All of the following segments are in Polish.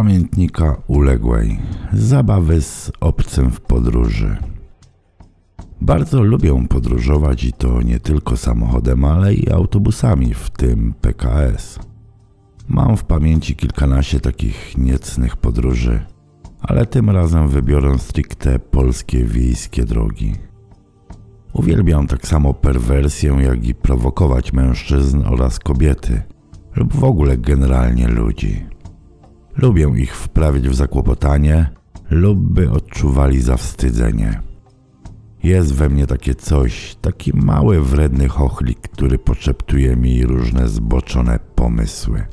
pamiętnika uległej, zabawy z obcym w podróży. Bardzo lubię podróżować i to nie tylko samochodem, ale i autobusami, w tym PKS. Mam w pamięci kilkanaście takich niecnych podróży, ale tym razem wybiorę stricte polskie wiejskie drogi. Uwielbiam tak samo perwersję, jak i prowokować mężczyzn oraz kobiety, lub w ogóle generalnie ludzi. Lubię ich wprawić w zakłopotanie lub by odczuwali zawstydzenie. Jest we mnie takie coś, taki mały, wredny chochlik, który poczeptuje mi różne zboczone pomysły.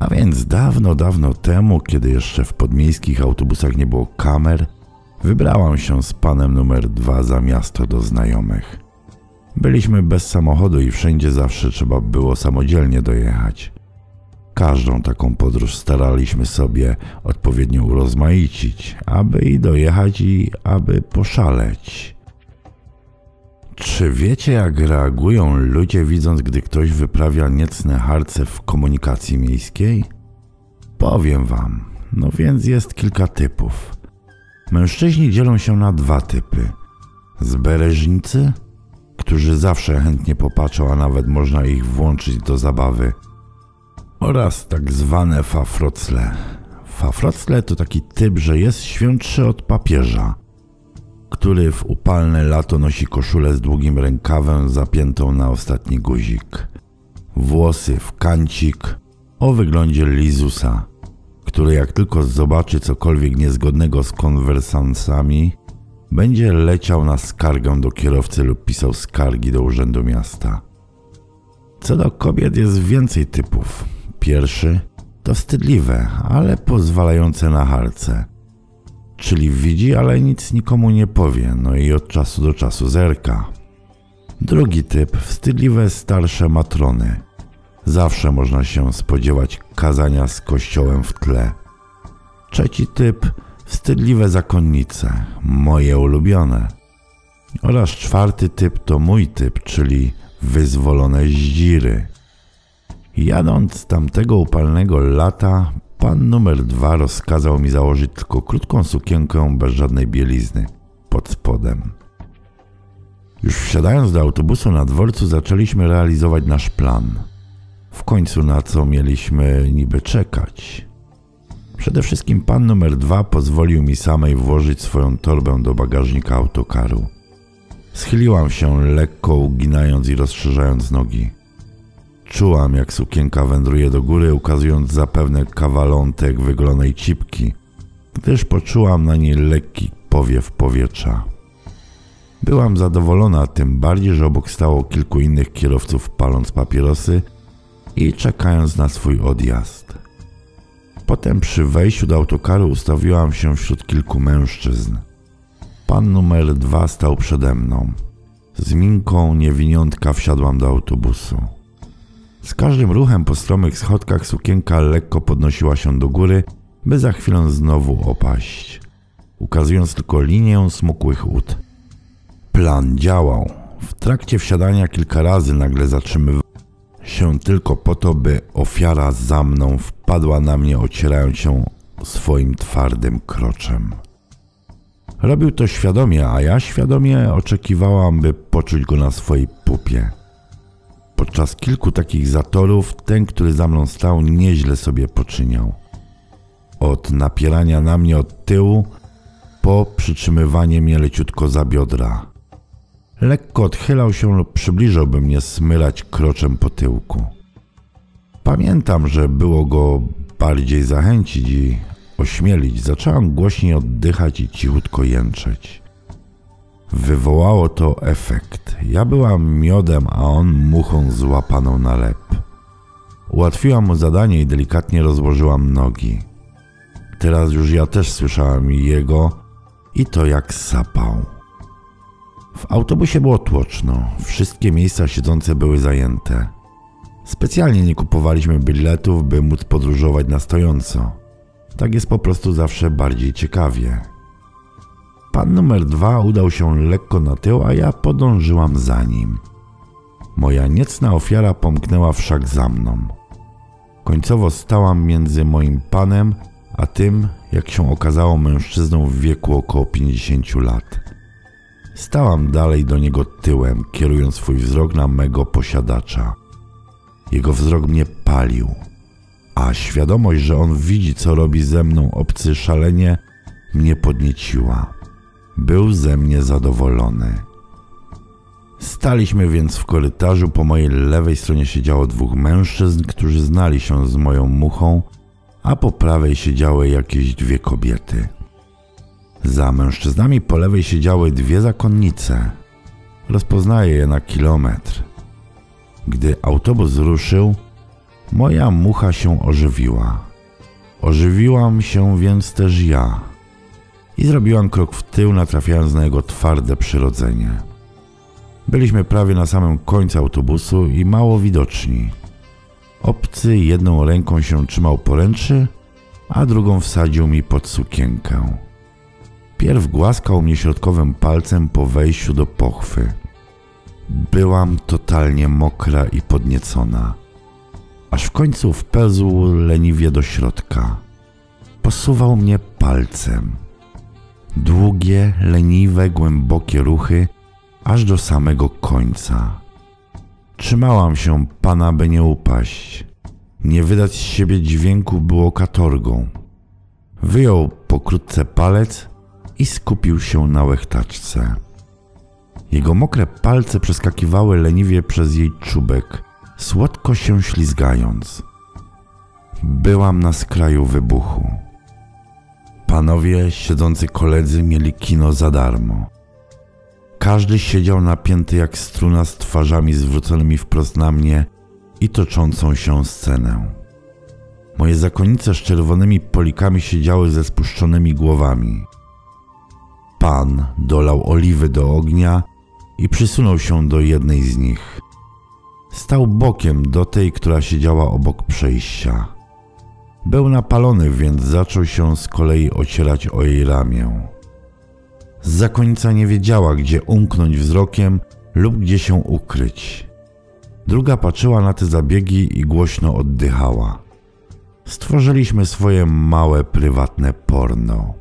A więc dawno, dawno temu, kiedy jeszcze w podmiejskich autobusach nie było kamer, wybrałam się z panem numer dwa za miasto do znajomych. Byliśmy bez samochodu i wszędzie zawsze trzeba było samodzielnie dojechać. Każdą taką podróż staraliśmy sobie odpowiednio urozmaicić, aby i dojechać i aby poszaleć. Czy wiecie, jak reagują ludzie, widząc, gdy ktoś wyprawia niecne harce w komunikacji miejskiej? Powiem wam, no więc jest kilka typów. Mężczyźni dzielą się na dwa typy: zbereżnicy, którzy zawsze chętnie popatrzą, a nawet można ich włączyć do zabawy oraz tak zwane fafrocle. Fafrocle to taki typ, że jest świętszy od papieża, który w upalne lato nosi koszulę z długim rękawem zapiętą na ostatni guzik. Włosy w kancik o wyglądzie Lizusa, który jak tylko zobaczy cokolwiek niezgodnego z konwersansami, będzie leciał na skargę do kierowcy lub pisał skargi do urzędu miasta. Co do kobiet jest więcej typów. Pierwszy to wstydliwe, ale pozwalające na harce. Czyli widzi, ale nic nikomu nie powie, no i od czasu do czasu zerka. Drugi typ wstydliwe starsze matrony. Zawsze można się spodziewać kazania z kościołem w tle. Trzeci typ wstydliwe zakonnice, moje ulubione. Oraz czwarty typ to mój typ, czyli wyzwolone zdziry. Jadąc tamtego upalnego lata, pan numer dwa rozkazał mi założyć tylko krótką sukienkę bez żadnej bielizny pod spodem. Już wsiadając do autobusu na dworcu zaczęliśmy realizować nasz plan. W końcu na co mieliśmy niby czekać? Przede wszystkim pan numer dwa pozwolił mi samej włożyć swoją torbę do bagażnika autokaru. Schyliłam się lekko, uginając i rozszerzając nogi. Czułam, jak sukienka wędruje do góry, ukazując zapewne kawalątek wygolonej cipki, gdyż poczułam na niej lekki powiew powietrza. Byłam zadowolona, tym bardziej, że obok stało kilku innych kierowców paląc papierosy i czekając na swój odjazd. Potem przy wejściu do autokaru ustawiłam się wśród kilku mężczyzn. Pan numer dwa stał przede mną. Z minką niewiniątka wsiadłam do autobusu. Z każdym ruchem po stromych schodkach sukienka lekko podnosiła się do góry, by za chwilę znowu opaść, ukazując tylko linię smukłych ud. Plan działał. W trakcie wsiadania kilka razy nagle zatrzymywał się tylko po to, by ofiara za mną wpadła na mnie, ocierając się swoim twardym kroczem. Robił to świadomie, a ja świadomie oczekiwałam, by poczuć go na swojej pupie. Podczas kilku takich zatorów ten, który za mną stał, nieźle sobie poczyniał. Od napierania na mnie od tyłu, po przytrzymywanie mnie leciutko za biodra. Lekko odchylał się lub przybliżał, by mnie smylać kroczem po tyłku. Pamiętam, że było go bardziej zachęcić i ośmielić. Zacząłem głośniej oddychać i cichutko jęczeć. Wywołało to efekt. Ja byłam miodem, a on muchą złapaną na lep. Ułatwiłam mu zadanie i delikatnie rozłożyłam nogi. Teraz już ja też słyszałam jego i to jak sapał. W autobusie było tłoczno, wszystkie miejsca siedzące były zajęte. Specjalnie nie kupowaliśmy biletów, by móc podróżować na stojąco. Tak jest po prostu zawsze bardziej ciekawie. Pan numer dwa udał się lekko na tył, a ja podążyłam za nim. Moja niecna ofiara pomknęła wszak za mną. Końcowo stałam między moim panem, a tym, jak się okazało, mężczyzną w wieku około 50 lat. Stałam dalej do niego tyłem, kierując swój wzrok na mego posiadacza. Jego wzrok mnie palił, a świadomość, że on widzi, co robi ze mną obcy szalenie, mnie podnieciła. Był ze mnie zadowolony. Staliśmy więc w korytarzu. Po mojej lewej stronie siedziało dwóch mężczyzn, którzy znali się z moją muchą, a po prawej siedziały jakieś dwie kobiety. Za mężczyznami po lewej siedziały dwie zakonnice. Rozpoznaję je na kilometr. Gdy autobus ruszył, moja mucha się ożywiła. Ożywiłam się więc też ja i zrobiłam krok w tył, natrafiając na jego twarde przyrodzenie. Byliśmy prawie na samym końcu autobusu i mało widoczni. Obcy jedną ręką się trzymał poręczy, a drugą wsadził mi pod sukienkę. Pierw głaskał mnie środkowym palcem po wejściu do pochwy. Byłam totalnie mokra i podniecona. Aż w końcu wpełzł leniwie do środka. Posuwał mnie palcem. Długie, leniwe, głębokie ruchy, aż do samego końca. Trzymałam się pana, by nie upaść. Nie wydać z siebie dźwięku było katorgą. Wyjął pokrótce palec i skupił się na łechtaczce. Jego mokre palce przeskakiwały leniwie przez jej czubek, słodko się ślizgając. Byłam na skraju wybuchu. Panowie, siedzący koledzy, mieli kino za darmo. Każdy siedział napięty jak struna z twarzami zwróconymi wprost na mnie i toczącą się scenę. Moje zakonnice z czerwonymi polikami siedziały ze spuszczonymi głowami. Pan dolał oliwy do ognia i przysunął się do jednej z nich. Stał bokiem do tej, która siedziała obok przejścia. Był napalony, więc zaczął się z kolei ocierać o jej ramię. Zakonnica nie wiedziała, gdzie umknąć wzrokiem lub gdzie się ukryć. Druga patrzyła na te zabiegi i głośno oddychała. Stworzyliśmy swoje małe, prywatne porno.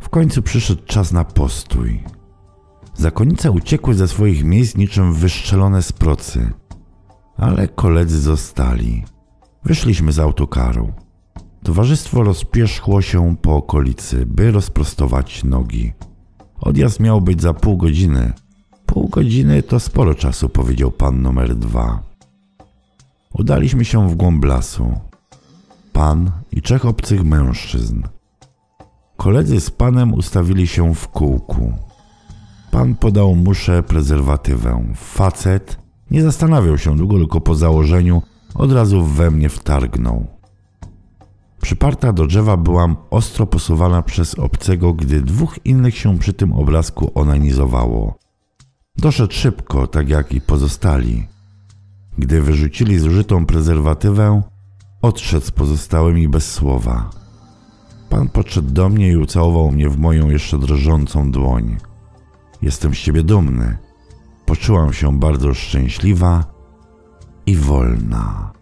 W końcu przyszedł czas na postój. Zakonice uciekły ze swoich miejsc niczym wyszczelone z procy, ale koledzy zostali. Wyszliśmy z autokaru. Towarzystwo rozpierzchło się po okolicy, by rozprostować nogi. Odjazd miał być za pół godziny. Pół godziny to sporo czasu, powiedział pan numer dwa. Udaliśmy się w głąb lasu. Pan i trzech obcych mężczyzn. Koledzy z panem ustawili się w kółku. Pan podał muszę prezerwatywę. Facet nie zastanawiał się długo, tylko po założeniu od razu we mnie wtargnął. Przyparta do drzewa byłam ostro posuwana przez obcego, gdy dwóch innych się przy tym obrazku onanizowało. Doszedł szybko, tak jak i pozostali. Gdy wyrzucili zużytą prezerwatywę, odszedł z pozostałymi bez słowa. Pan podszedł do mnie i ucałował mnie w moją jeszcze drżącą dłoń. Jestem z ciebie dumny. Poczułam się bardzo szczęśliwa i wolna.